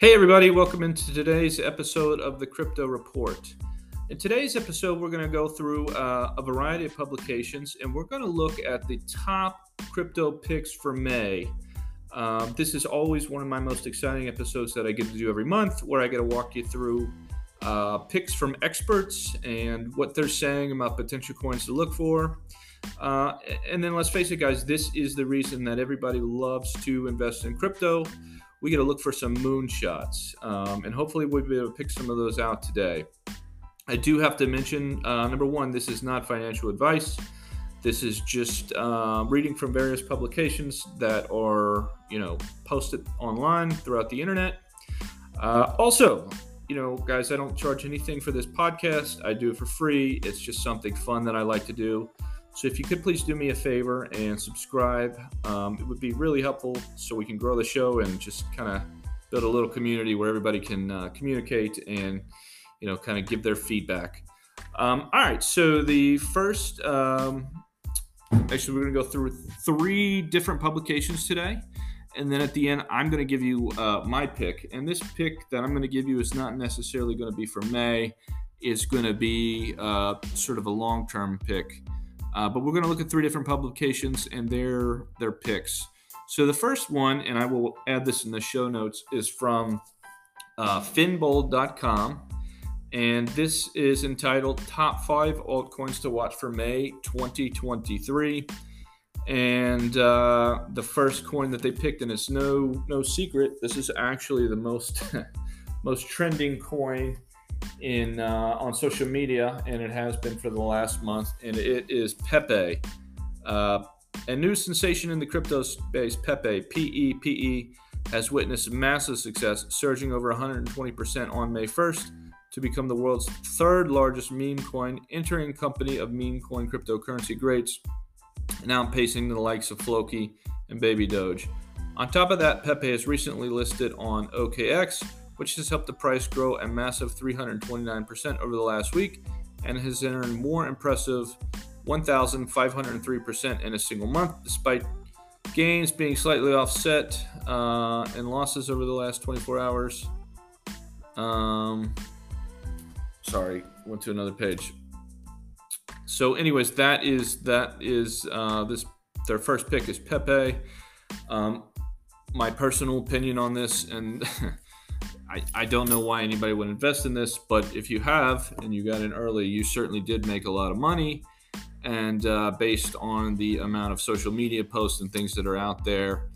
Hey, everybody, welcome into today's episode of the Crypto Report. In today's episode, we're going to go through uh, a variety of publications and we're going to look at the top crypto picks for May. Um, this is always one of my most exciting episodes that I get to do every month, where I get to walk you through uh, picks from experts and what they're saying about potential coins to look for. Uh, and then let's face it, guys, this is the reason that everybody loves to invest in crypto we got to look for some moonshots, um, and hopefully we'll be able to pick some of those out today. I do have to mention uh, number one, this is not financial advice. This is just uh, reading from various publications that are, you know, posted online throughout the internet. Uh, also, you know, guys, I don't charge anything for this podcast. I do it for free. It's just something fun that I like to do. So if you could please do me a favor and subscribe, um, it would be really helpful so we can grow the show and just kind of build a little community where everybody can uh, communicate and you know kind of give their feedback. Um, all right, so the first, um, actually, we're going to go through three different publications today. And then at the end, I'm going to give you uh, my pick. And this pick that I'm going to give you is not necessarily going to be for May. It's going to be uh, sort of a long term pick. Uh, but we're going to look at three different publications and their their picks. So the first one, and I will add this in the show notes, is from uh, finbold.com. And this is entitled Top 5 Altcoins to Watch for May 2023. And uh, the first coin that they picked, and it's no no secret, this is actually the most most trending coin in uh, on social media, and it has been for the last month. And it is Pepe, uh, a new sensation in the crypto space. Pepe, P E P E, has witnessed massive success, surging over 120% on May 1st to become the world's third largest meme coin, entering company of meme coin cryptocurrency greats, now pacing the likes of Floki and Baby Doge. On top of that, Pepe is recently listed on OKX which has helped the price grow a massive 329% over the last week and has earned more impressive 1,503% in a single month, despite gains being slightly offset uh, and losses over the last 24 hours. Um, sorry, went to another page. So, anyways, that is that is uh, this. Their first pick is Pepe. Um, my personal opinion on this, and I, I don't know why anybody would invest in this, but if you have and you got in early, you certainly did make a lot of money. And uh, based on the amount of social media posts and things that are out there,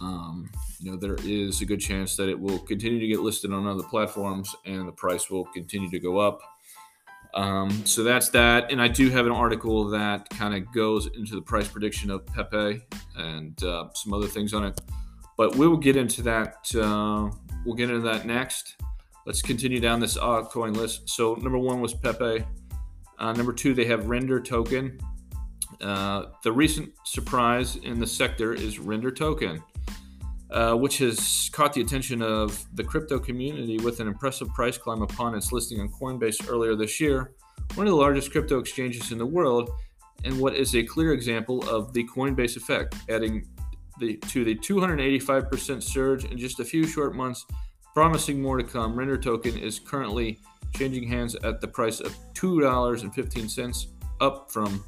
um, you know, there is a good chance that it will continue to get listed on other platforms and the price will continue to go up. Um, so that's that. And I do have an article that kind of goes into the price prediction of Pepe and uh, some other things on it. But we will get into that uh, We'll get into that next. Let's continue down this altcoin list. So number one was Pepe. Uh, number two, they have Render Token. Uh, the recent surprise in the sector is Render Token, uh, which has caught the attention of the crypto community with an impressive price climb upon its listing on Coinbase earlier this year, one of the largest crypto exchanges in the world, and what is a clear example of the Coinbase effect, adding the, to the 285% surge in just a few short months, promising more to come. Render token is currently changing hands at the price of $2.15, up from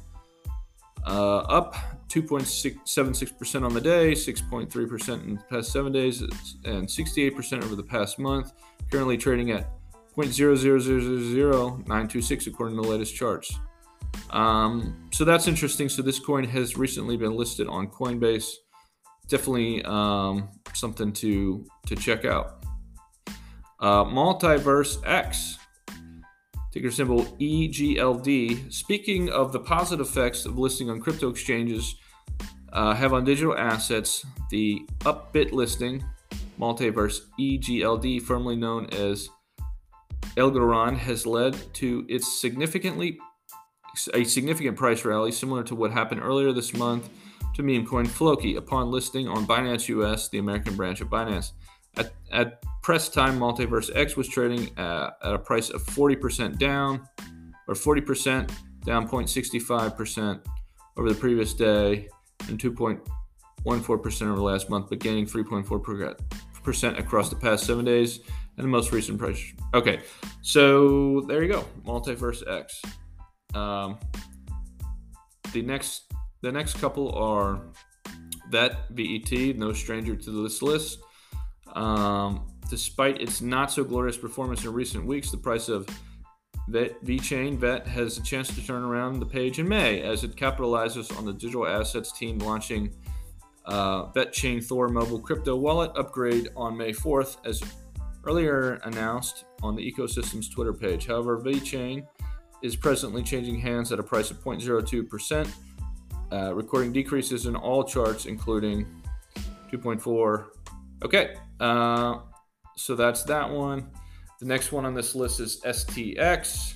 uh, up 2.76% on the day, 6.3% in the past seven days, and 68% over the past month. Currently trading at 0.0000926 according to the latest charts. Um, so that's interesting. So this coin has recently been listed on Coinbase definitely um, something to to check out. Uh, Multiverse X, ticker symbol EGLD. Speaking of the positive effects of listing on crypto exchanges, uh, have on digital assets the Upbit listing, Multiverse EGLD, formerly known as Algorand, has led to its significantly a significant price rally, similar to what happened earlier this month to meme coin Floki upon listing on Binance US, the American branch of Binance. At, at press time, Multiverse X was trading at, at a price of 40% down, or 40% down 0.65% over the previous day, and 2.14% over the last month, but gaining 3.4% across the past seven days, and the most recent price. Okay, so there you go, Multiverse X. Um, the next, the next couple are Vet VET, no stranger to this list. Um, despite its not so glorious performance in recent weeks, the price of Vet VeChain Vet has a chance to turn around the page in May as it capitalizes on the digital assets team launching uh, VeChain Thor mobile crypto wallet upgrade on May 4th, as earlier announced on the ecosystem's Twitter page. However, VeChain is presently changing hands at a price of 0.02%, uh, recording decreases in all charts, including 2.4. Okay, uh, so that's that one. The next one on this list is STX.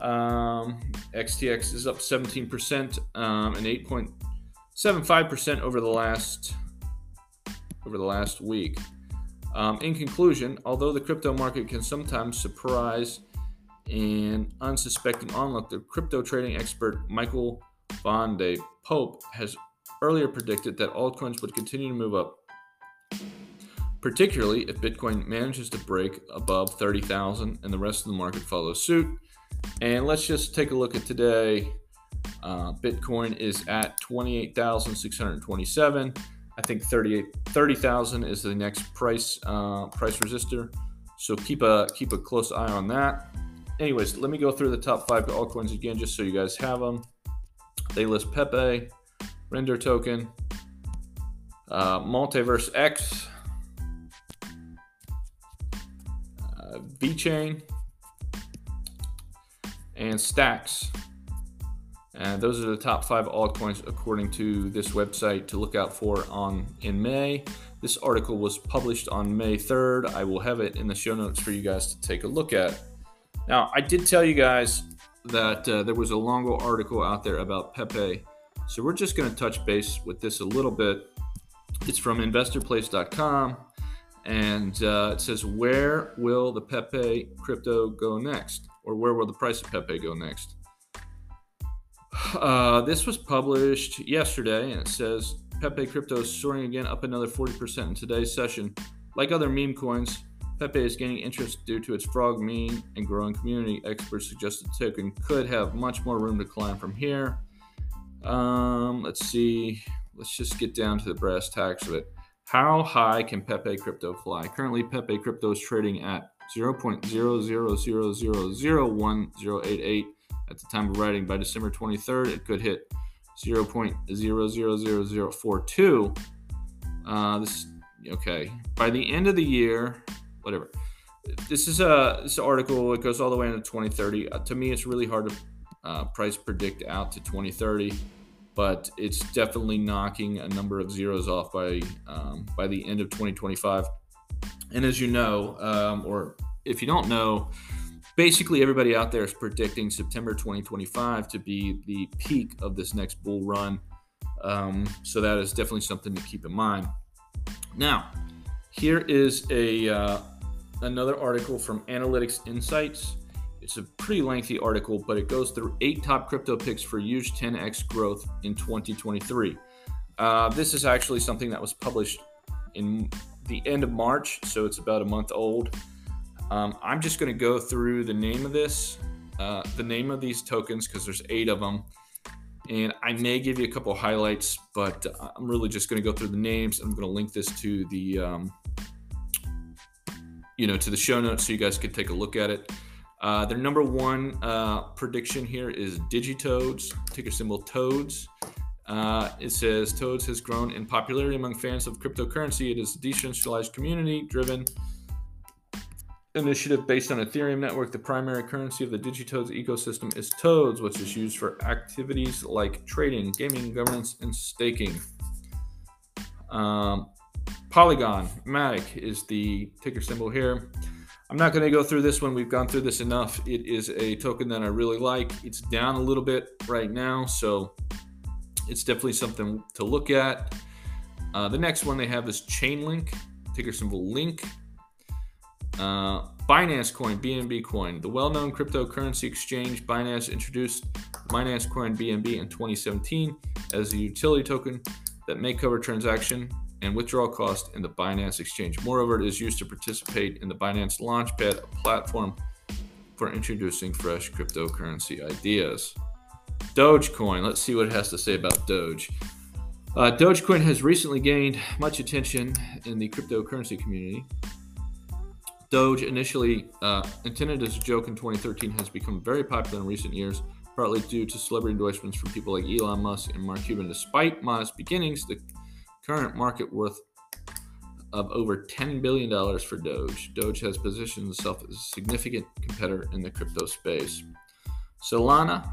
Um, XTX is up 17% um, and 8.75% over the last over the last week. Um, in conclusion, although the crypto market can sometimes surprise an unsuspecting onlooker, crypto trading expert Michael Van Poppe has earlier predicted that altcoins would continue to move up particularly if Bitcoin manages to break above 30,000 and the rest of the market follows suit. And let's just take a look at today. Uh, Bitcoin is at 28,627. I think 38 30,000 is the next price uh, price resistor. So keep a keep a close eye on that. Anyways, let me go through the top five altcoins again, just so you guys have them. They list Pepe, Render Token, uh, Multiverse X, VeChain, and Stacks. And those are the top five altcoins according to this website to look out for on in May. This article was published on May 3rd. I will have it in the show notes for you guys to take a look at. Now, I did tell you guys that uh, there was a longer article out there about Pepe. So we're just going to touch base with this a little bit. It's from investorplace.com and uh, it says where will the Pepe crypto go next, or where will the price of Pepe go next? Uh, this was published yesterday, and it says Pepe crypto is soaring again, up another 40% in today's session. Like other meme coins, Pepe is gaining interest due to its frog meme and growing community. Experts suggest the token could have much more room to climb from here. Um, let's see. Let's just get down to the brass tacks of it. How high can Pepe crypto fly? Currently, Pepe crypto is trading at 0.000001088 at the time of writing. By December 23rd, it could hit 0.000042. Uh, this okay. By the end of the year, whatever. This is a this article. It goes all the way into 2030. Uh, to me, it's really hard to uh, price predict out to 2030 but it's definitely knocking a number of zeros off by um, by the end of 2025. And as you know, um, or if you don't know, basically everybody out there is predicting September 2025 to be the peak of this next bull run. Um, so that is definitely something to keep in mind. Now, here is a uh, another article from Analytics Insights. It's a pretty lengthy article, but it goes through eight top crypto picks for huge 10x growth in 2023. Uh, this is actually something that was published in the end of March, so it's about a month old. Um, I'm just going to go through the name of this, uh, the name of these tokens, because there's eight of them. And I may give you a couple highlights, but I'm really just going to go through the names. I'm going to link this to the, um, you know, to the show notes so you guys can take a look at it. Uh, their number one uh, prediction here is Digitoads, ticker symbol Toads. Uh, it says Toads has grown in popularity among fans of cryptocurrency. It is a decentralized community driven initiative based on Ethereum network. The primary currency of the Digitoads ecosystem is Toads, which is used for activities like trading, gaming, governance, and staking. Um, Polygon, Matic is the ticker symbol here. I'm not going to go through this one. We've gone through this enough. It is a token that I really like. It's down a little bit right now, so it's definitely something to look at. Uh, the next one they have is Chainlink, ticker symbol Link. Uh, Binance Coin, BNB Coin, the well known cryptocurrency exchange Binance introduced Binance Coin BNB in 2017 as a utility token that may cover transaction and withdrawal cost in the Binance exchange. Moreover, it is used to participate in the Binance Launchpad, a platform for introducing fresh cryptocurrency ideas. Dogecoin, let's see what it has to say about Doge. Uh, Dogecoin has recently gained much attention in the cryptocurrency community. Doge, initially uh, intended as a joke in 2013, has become very popular in recent years, partly due to celebrity endorsements from people like Elon Musk and Mark Cuban. Despite modest beginnings, the current market worth of over $10 billion for Doge. Doge has positioned itself as a significant competitor in the crypto space. Solana,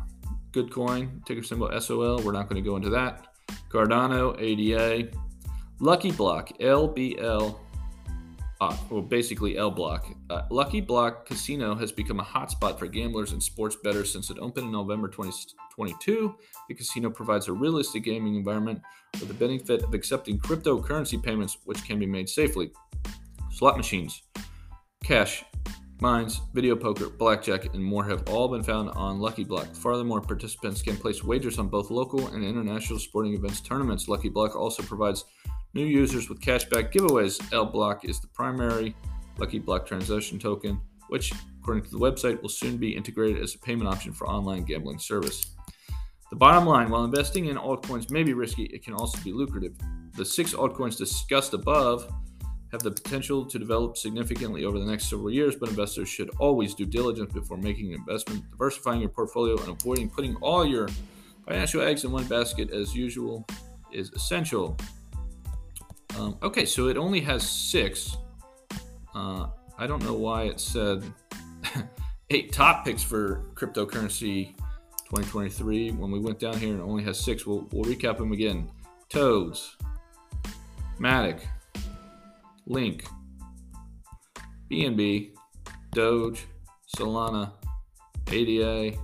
good coin, ticker symbol SOL. We're not going to go into that. Cardano, ADA. Lucky Block, LBL uh, well, basically L Block. Uh, Lucky Block Casino has become a hotspot for gamblers and sports bettors since it opened in November 2022. The casino provides a realistic gaming environment with the benefit of accepting cryptocurrency payments, which can be made safely. Slot machines, cash, mines, video poker, blackjack, and more have all been found on Lucky Block. Furthermore, participants can place wagers on both local and international sporting events tournaments. Lucky Block also provides New users with cashback giveaways. L Block is the primary Lucky Block transaction token, which, according to the website, will soon be integrated as a payment option for online gambling service. The bottom line while investing in altcoins may be risky, it can also be lucrative. The six altcoins discussed above have the potential to develop significantly over the next several years, but investors should always do diligence before making an investment. Diversifying your portfolio and avoiding putting all your financial eggs in one basket as usual is essential. Um, okay, so it only has six. Uh, I don't know why it said eight top picks for cryptocurrency 2023 when we went down here and it only has six. We'll, we'll recap them again. Toads, Matic, Link, BNB, Doge, Solana, ADA,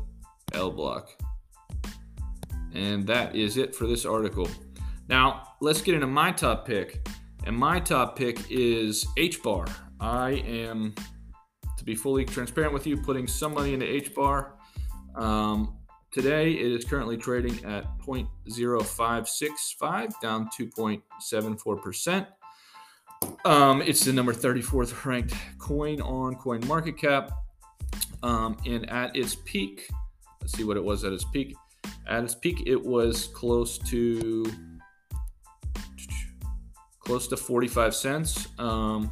L Block. And that is it for this article. Now, let's get into my top pick. And my top pick is HBAR. I am, to be fully transparent with you, putting some money into HBAR. Um, today, it is currently trading at 0.0565, down 2.74%. Um, it's the number 34th ranked coin on Coin Market Cap. Um, and at its peak, let's see what it was at its peak. At its peak, it was close to close to 45 cents. Um,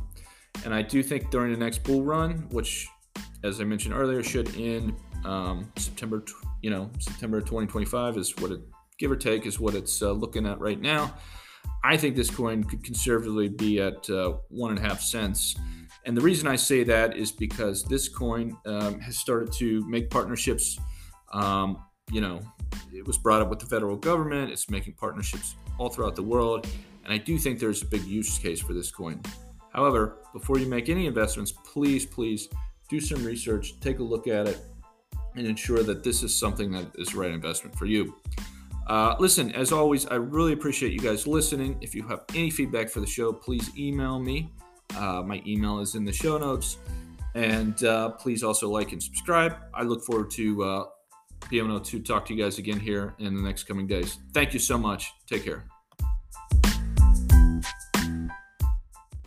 and I do think during the next bull run, which, as I mentioned earlier, should end um, September, you know, September 2025 is what it, give or take, is what it's uh, looking at right now. I think this coin could conservatively be at uh, one and a half cents. And the reason I say that is because this coin um, has started to make partnerships. Um, you know, it was brought up with the federal government. It's making partnerships all throughout the world and I do think there's a big use case for this coin. However, before you make any investments, please, please do some research, take a look at it, and ensure that this is something that is the right investment for you. Uh, listen, as always, I really appreciate you guys listening. If you have any feedback for the show, please email me. Uh, my email is in the show notes. And uh, please also like and subscribe. I look forward to uh, being able to talk to you guys again here in the next coming days. Thank you so much. Take care.